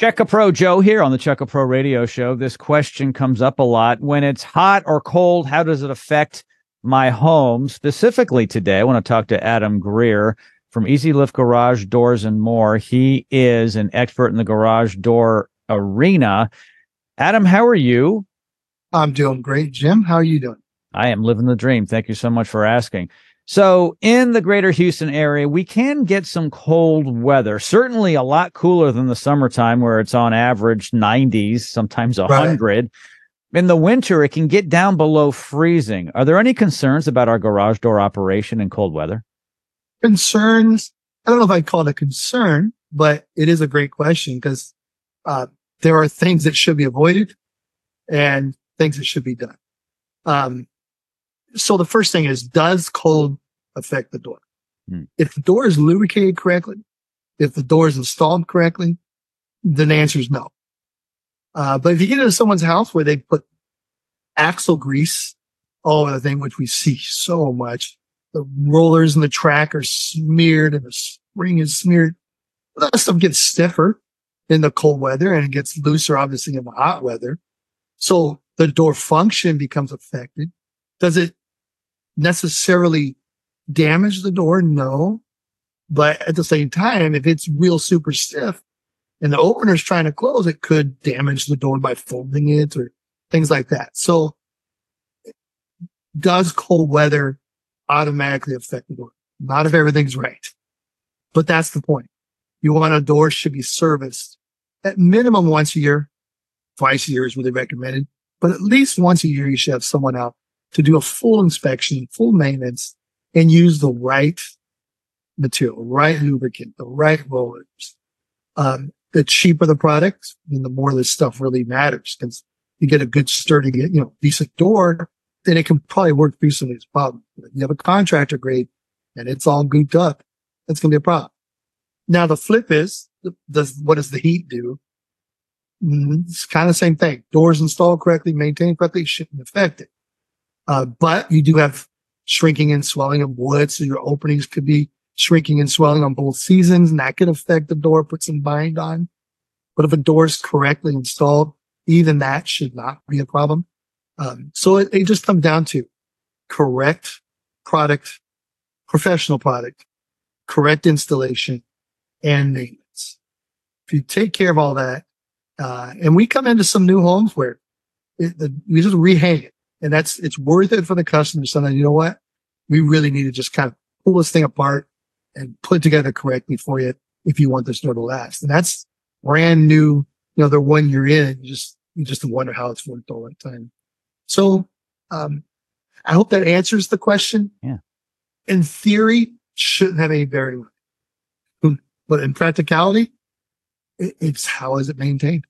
Check a Pro Joe here on the Check a Pro radio show. This question comes up a lot. When it's hot or cold, how does it affect my home? Specifically today, I want to talk to Adam Greer from EZ Lift Garage Doors and More. He is an expert in the garage door arena. Adam, how are you? I'm doing great, Jim. How are you doing? I am living the dream. Thank you so much for asking. So, in the greater Houston area, we can get some cold weather, certainly a lot cooler than the summertime, where it's on average 90s, sometimes 100. Right. In the winter, it can get down below freezing. Are there any concerns about our garage door operation in cold weather? Concerns? I don't know if I'd call it a concern, but it is a great question because uh, there are things that should be avoided and things that should be done. Um, so the first thing is, does cold affect the door? Hmm. If the door is lubricated correctly, if the door is installed correctly, then the answer is no. Uh, but if you get into someone's house where they put axle grease all over the thing, which we see so much, the rollers and the track are smeared and the spring is smeared. That stuff gets stiffer in the cold weather and it gets looser, obviously, in the hot weather. So the door function becomes affected. Does it necessarily damage the door? No. But at the same time, if it's real super stiff and the opener's trying to close, it could damage the door by folding it or things like that. So does cold weather automatically affect the door? Not if everything's right. But that's the point. You want a door should be serviced at minimum once a year. Twice a year is really recommended, but at least once a year, you should have someone out to do a full inspection, full maintenance and use the right material, right lubricant, the right rollers. Um, the cheaper the product, and the more this stuff really matters because you get a good sturdy, you know, decent door, then it can probably work through some of. If you have a contractor grade and it's all gooped up, that's going to be a problem. Now the flip is, does, what does the heat do? Mm, it's kind of the same thing. Doors installed correctly, maintained correctly, shouldn't affect it. Uh, but you do have shrinking and swelling of wood. So your openings could be shrinking and swelling on both seasons and that could affect the door, put some bind on. But if a door is correctly installed, even that should not be a problem. Um, so it, it just comes down to correct product, professional product, correct installation and maintenance. If you take care of all that, uh, and we come into some new homes where it, the, we just rehang it and that's, it's worth it for the customer. So then, you know what? We really need to just kind of pull this thing apart and put it together correctly for you if you want this door to last. And that's brand new. You know, they're one year in. You just, you just wonder how it's worked all that time. So, um, I hope that answers the question. Yeah. In theory, shouldn't have any bearing But in practicality, it's how is it maintained?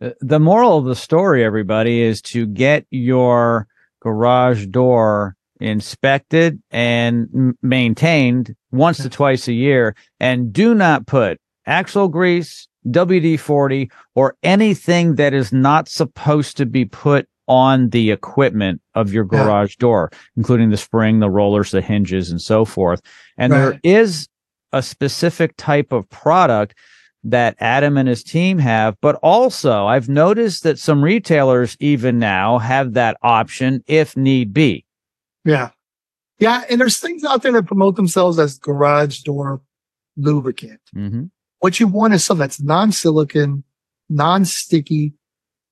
Uh, the moral of the story, everybody, is to get your garage door inspected and maintained once to twice a year. And do not put axle grease, WD 40, or anything that is not supposed to be put on the equipment of your garage yeah. door, including the spring, the rollers, the hinges, and so forth. And right. there is a specific type of product that Adam and his team have, but also I've noticed that some retailers even now have that option if need be. Yeah. Yeah. And there's things out there that promote themselves as garage door lubricant. Mm-hmm. What you want is something that's non-silicon, non-sticky.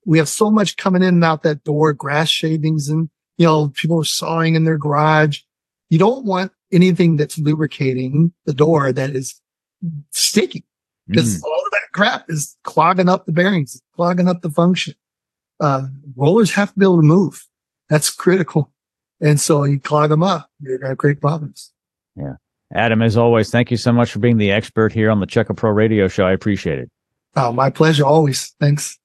We have so much coming in and out that door, grass shavings and, you know, people are sawing in their garage. You don't want anything that's lubricating the door that is sticky because mm. all of that crap is clogging up the bearings, clogging up the function. Uh, rollers have to be able to move. That's critical. And so you clog them up, you're going to have great problems. Yeah. Adam, as always, thank you so much for being the expert here on the Check a Pro radio show. I appreciate it. Oh, my pleasure. Always. Thanks.